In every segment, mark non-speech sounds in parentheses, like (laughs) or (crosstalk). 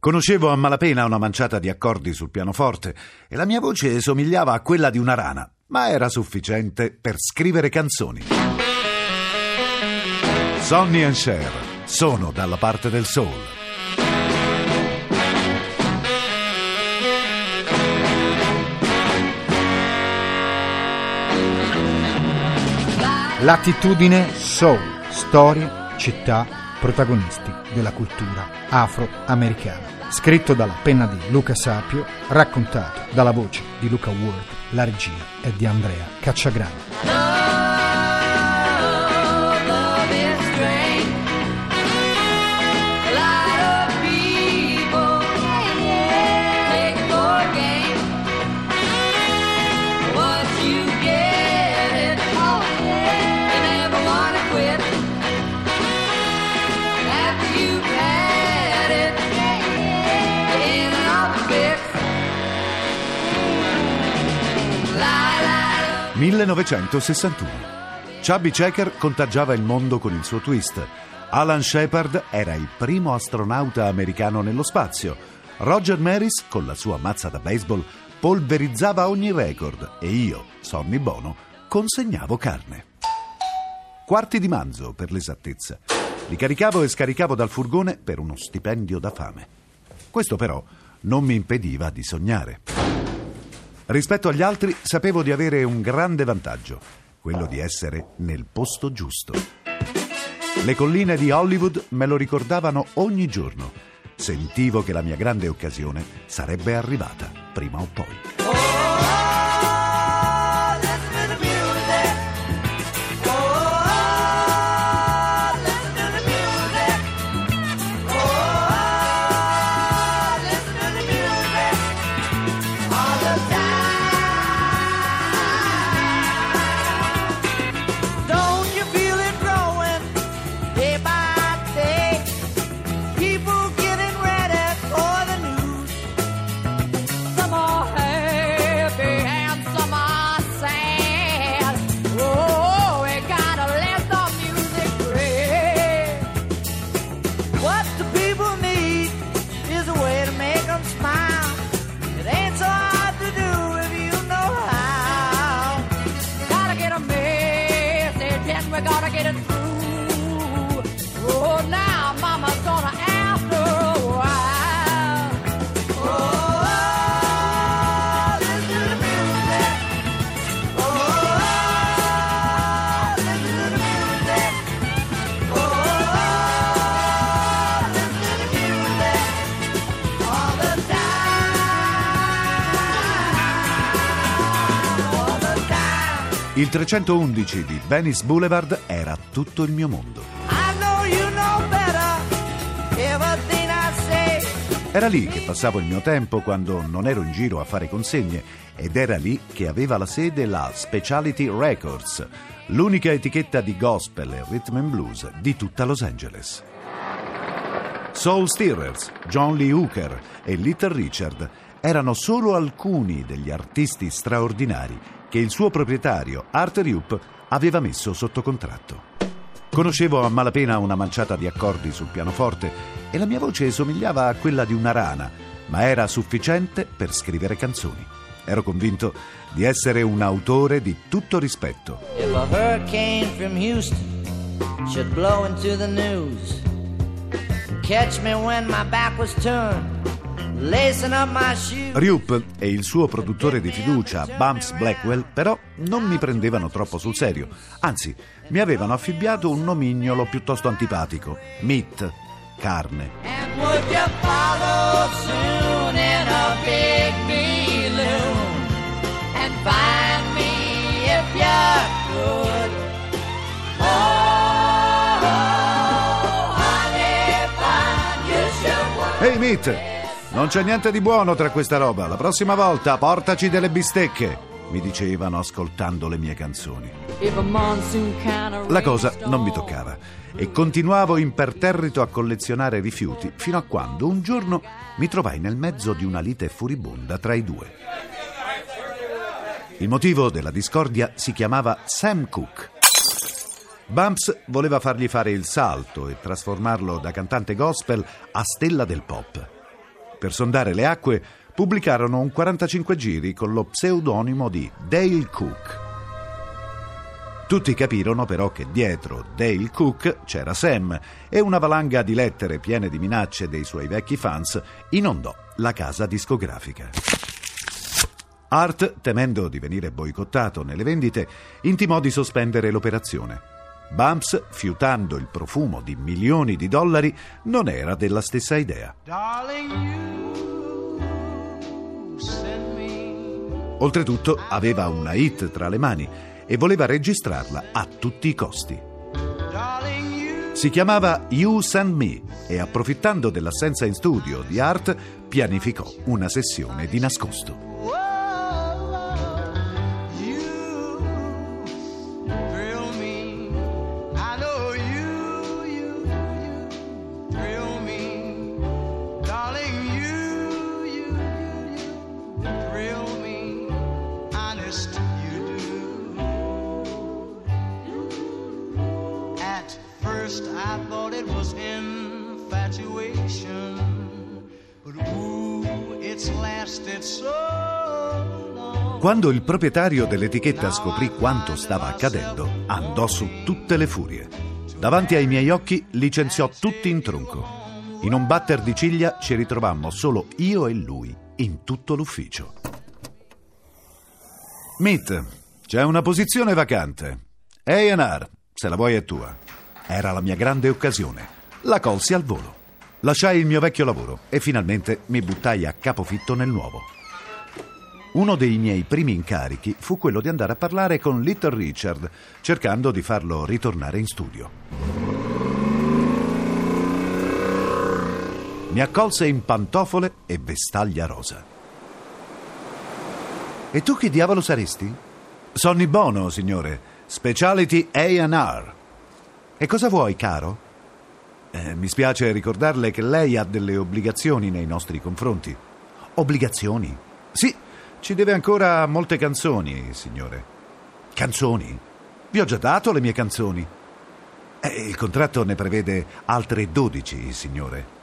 Conoscevo a malapena una manciata di accordi sul pianoforte e la mia voce somigliava a quella di una rana, ma era sufficiente per scrivere canzoni. Sonny and Cher sono dalla parte del soul. L'attitudine soul, storie, città, protagonisti della cultura afroamericana. Scritto dalla penna di Luca Sapio, raccontato dalla voce di Luca Ward, la regia è di Andrea Cacciagrano. 1961. Chubby Checker contagiava il mondo con il suo twist. Alan Shepard era il primo astronauta americano nello spazio. Roger Maris, con la sua mazza da baseball, polverizzava ogni record e io, Sonny Bono, consegnavo carne. Quarti di manzo, per l'esattezza. Li caricavo e scaricavo dal furgone per uno stipendio da fame. Questo però non mi impediva di sognare. Rispetto agli altri sapevo di avere un grande vantaggio, quello di essere nel posto giusto. Le colline di Hollywood me lo ricordavano ogni giorno. Sentivo che la mia grande occasione sarebbe arrivata, prima o poi. Gotta get it Il 311 di Venice Boulevard era tutto il mio mondo. Era lì che passavo il mio tempo quando non ero in giro a fare consegne ed era lì che aveva la sede la Speciality Records, l'unica etichetta di gospel e rhythm and blues di tutta Los Angeles. Soul Stirrers, John Lee Hooker e Little Richard erano solo alcuni degli artisti straordinari che il suo proprietario, Arthur Yupp, aveva messo sotto contratto. Conoscevo a malapena una manciata di accordi sul pianoforte e la mia voce somigliava a quella di una rana, ma era sufficiente per scrivere canzoni. Ero convinto di essere un autore di tutto rispetto. If a hurricane from Houston should blow into the news, catch me when my back was turned, Ryup e il suo produttore di fiducia, Bumps Blackwell, però non mi prendevano troppo sul serio. Anzi, mi avevano affibbiato un nomignolo piuttosto antipatico, Meat, carne. Could? Oh. Ehi Meat, non c'è niente di buono tra questa roba. La prossima volta portaci delle bistecche, mi dicevano ascoltando le mie canzoni. La cosa non mi toccava e continuavo imperterrito a collezionare rifiuti fino a quando un giorno mi trovai nel mezzo di una lite furibonda tra i due. Il motivo della discordia si chiamava Sam Cooke. Bumps voleva fargli fare il salto e trasformarlo da cantante gospel a stella del pop. Per sondare le acque pubblicarono un 45 giri con lo pseudonimo di Dale Cook. Tutti capirono però che dietro Dale Cook c'era Sam e una valanga di lettere piene di minacce dei suoi vecchi fans inondò la casa discografica. Art, temendo di venire boicottato nelle vendite, intimò di sospendere l'operazione. Bumps, fiutando il profumo di milioni di dollari, non era della stessa idea. Oltretutto aveva una hit tra le mani e voleva registrarla a tutti i costi. Si chiamava You Send Me e approfittando dell'assenza in studio di Art pianificò una sessione di nascosto. Quando il proprietario dell'etichetta scoprì quanto stava accadendo, andò su tutte le furie. Davanti ai miei occhi licenziò tutti in tronco. In un batter di ciglia ci ritrovammo solo io e lui in tutto l'ufficio. Meet, c'è una posizione vacante. A&R, se la vuoi è tua. Era la mia grande occasione. La colsi al volo. Lasciai il mio vecchio lavoro e finalmente mi buttai a capofitto nel nuovo. Uno dei miei primi incarichi fu quello di andare a parlare con Little Richard, cercando di farlo ritornare in studio. Mi accolse in pantofole e vestaglia rosa. E tu che diavolo saresti? Sonny Bono, signore. Speciality A&R. E cosa vuoi, caro? Eh, mi spiace ricordarle che lei ha delle obbligazioni nei nostri confronti. Obbligazioni? Sì, ci deve ancora molte canzoni, signore. Canzoni? Vi ho già dato le mie canzoni. Eh, il contratto ne prevede altre 12, signore.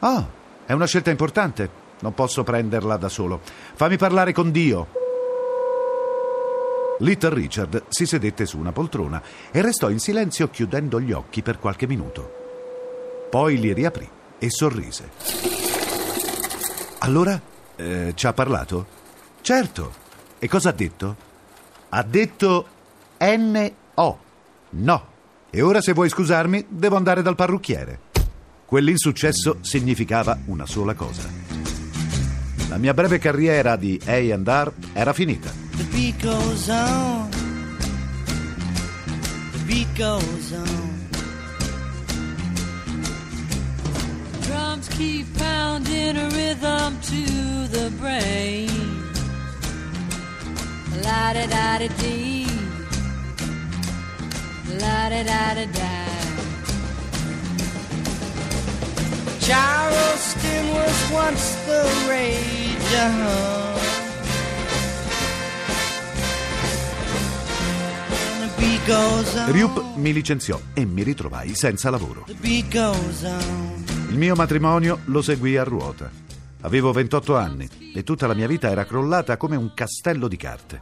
Ah, è una scelta importante. Non posso prenderla da solo. Fammi parlare con Dio. Little Richard si sedette su una poltrona e restò in silenzio chiudendo gli occhi per qualche minuto. Poi li riaprì e sorrise. Allora, eh, ci ha parlato? Certo. E cosa ha detto? Ha detto N-O. No. E ora se vuoi scusarmi, devo andare dal parrucchiere. Quell'insuccesso significava una sola cosa. La mia breve carriera di A&R era finita. The beat goes on. The beat goes on. Drums keep pounding a rhythm to the brain. La da da da dee. La da da da da. Charleston was once the rage. Ryup mi licenziò e mi ritrovai senza lavoro. Il mio matrimonio lo seguì a ruota. Avevo 28 anni e tutta la mia vita era crollata come un castello di carte.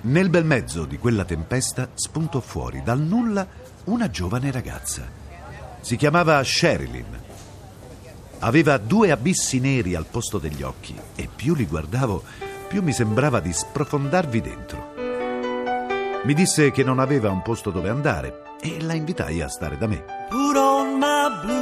Nel bel mezzo di quella tempesta spuntò fuori dal nulla una giovane ragazza. Si chiamava Sherilyn. Aveva due abissi neri al posto degli occhi e più li guardavo, più mi sembrava di sprofondarvi dentro. Mi disse che non aveva un posto dove andare e la invitai a stare da me. Put on my blue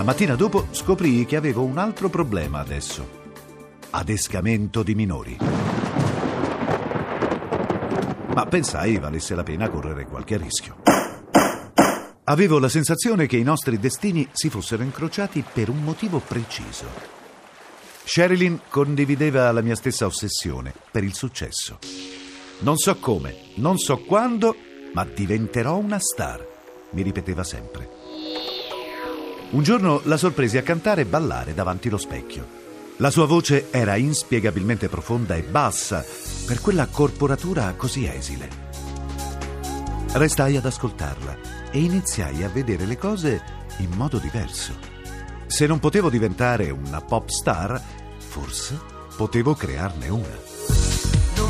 La mattina dopo scoprii che avevo un altro problema adesso. adescamento di minori. Ma pensai valesse la pena correre qualche rischio. Avevo la sensazione che i nostri destini si fossero incrociati per un motivo preciso. Sherilyn condivideva la mia stessa ossessione per il successo. Non so come, non so quando, ma diventerò una star, mi ripeteva sempre. Un giorno la sorpresi a cantare e ballare davanti allo specchio. La sua voce era inspiegabilmente profonda e bassa per quella corporatura così esile. Restai ad ascoltarla e iniziai a vedere le cose in modo diverso. Se non potevo diventare una pop star, forse potevo crearne una. No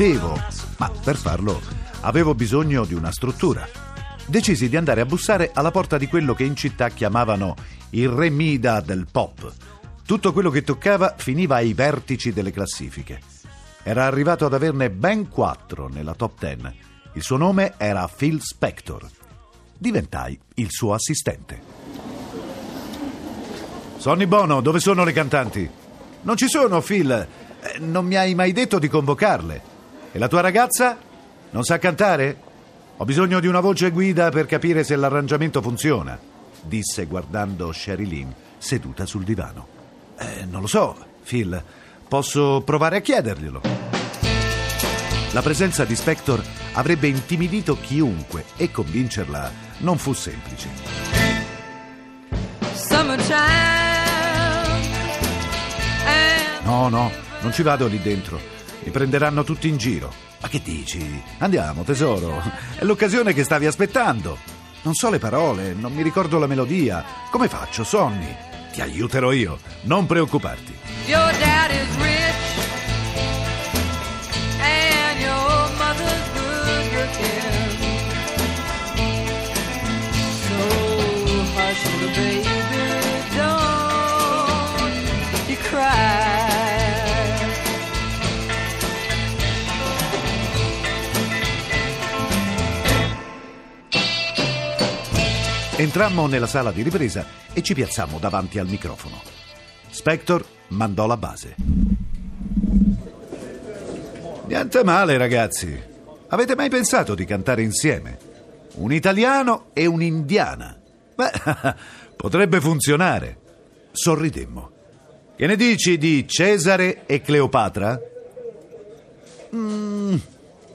Potevo, ma per farlo avevo bisogno di una struttura. Decisi di andare a bussare alla porta di quello che in città chiamavano il re Mida del pop. Tutto quello che toccava finiva ai vertici delle classifiche. Era arrivato ad averne ben quattro nella top ten. Il suo nome era Phil Spector. Diventai il suo assistente. Sonny Bono, dove sono le cantanti? Non ci sono, Phil. Eh, Non mi hai mai detto di convocarle. E la tua ragazza? Non sa cantare? Ho bisogno di una voce guida per capire se l'arrangiamento funziona, disse guardando Sherilyn seduta sul divano. Eh, non lo so, Phil. Posso provare a chiederglielo. La presenza di Spector avrebbe intimidito chiunque e convincerla non fu semplice. No, no, non ci vado lì dentro. Mi prenderanno tutti in giro. Ma che dici? Andiamo, tesoro. È l'occasione che stavi aspettando. Non so le parole, non mi ricordo la melodia. Come faccio, Sonny? Ti aiuterò io, non preoccuparti. your dad Entrammo nella sala di ripresa e ci piazzammo davanti al microfono. Spector mandò la base. Niente male, ragazzi. Avete mai pensato di cantare insieme? Un italiano e un'indiana. Beh, (laughs) potrebbe funzionare. Sorridemmo. Che ne dici di Cesare e Cleopatra? Mm,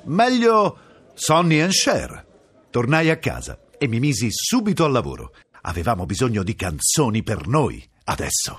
meglio Sonny and Cher. Tornai a casa e mi misi subito al lavoro. Avevamo bisogno di canzoni per noi, adesso.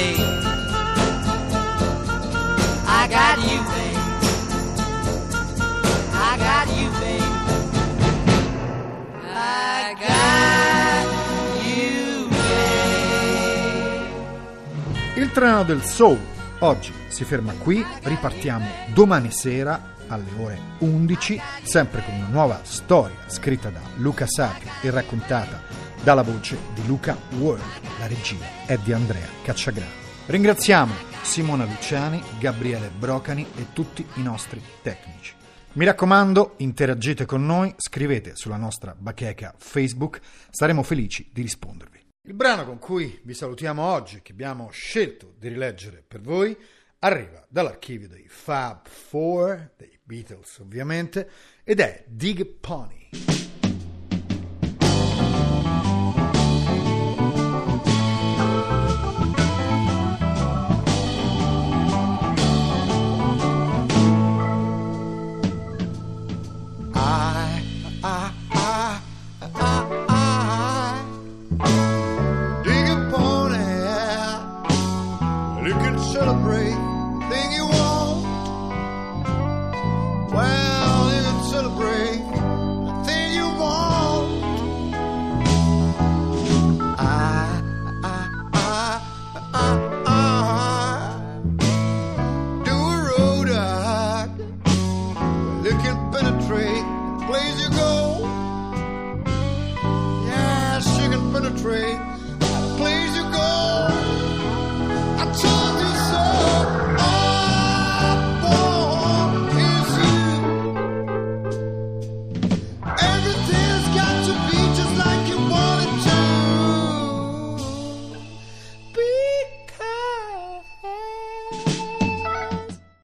Babe, I got you, babe. I got you, babe. I got you, babe. Il treno del soul oggi si ferma qui, ripartiamo domani sera alle ore 11, sempre con una nuova storia scritta da Luca Sapio e raccontata dalla voce di Luca World. La regia è di Andrea Cacciagrano. Ringraziamo Simona Luciani, Gabriele Brocani e tutti i nostri tecnici. Mi raccomando, interagite con noi, scrivete sulla nostra bacheca Facebook, saremo felici di rispondervi. Il brano con cui vi salutiamo oggi, che abbiamo scelto di rileggere per voi, arriva dall'archivio dei Fab Four, dei Beatles ovviamente, ed è Dig Pony.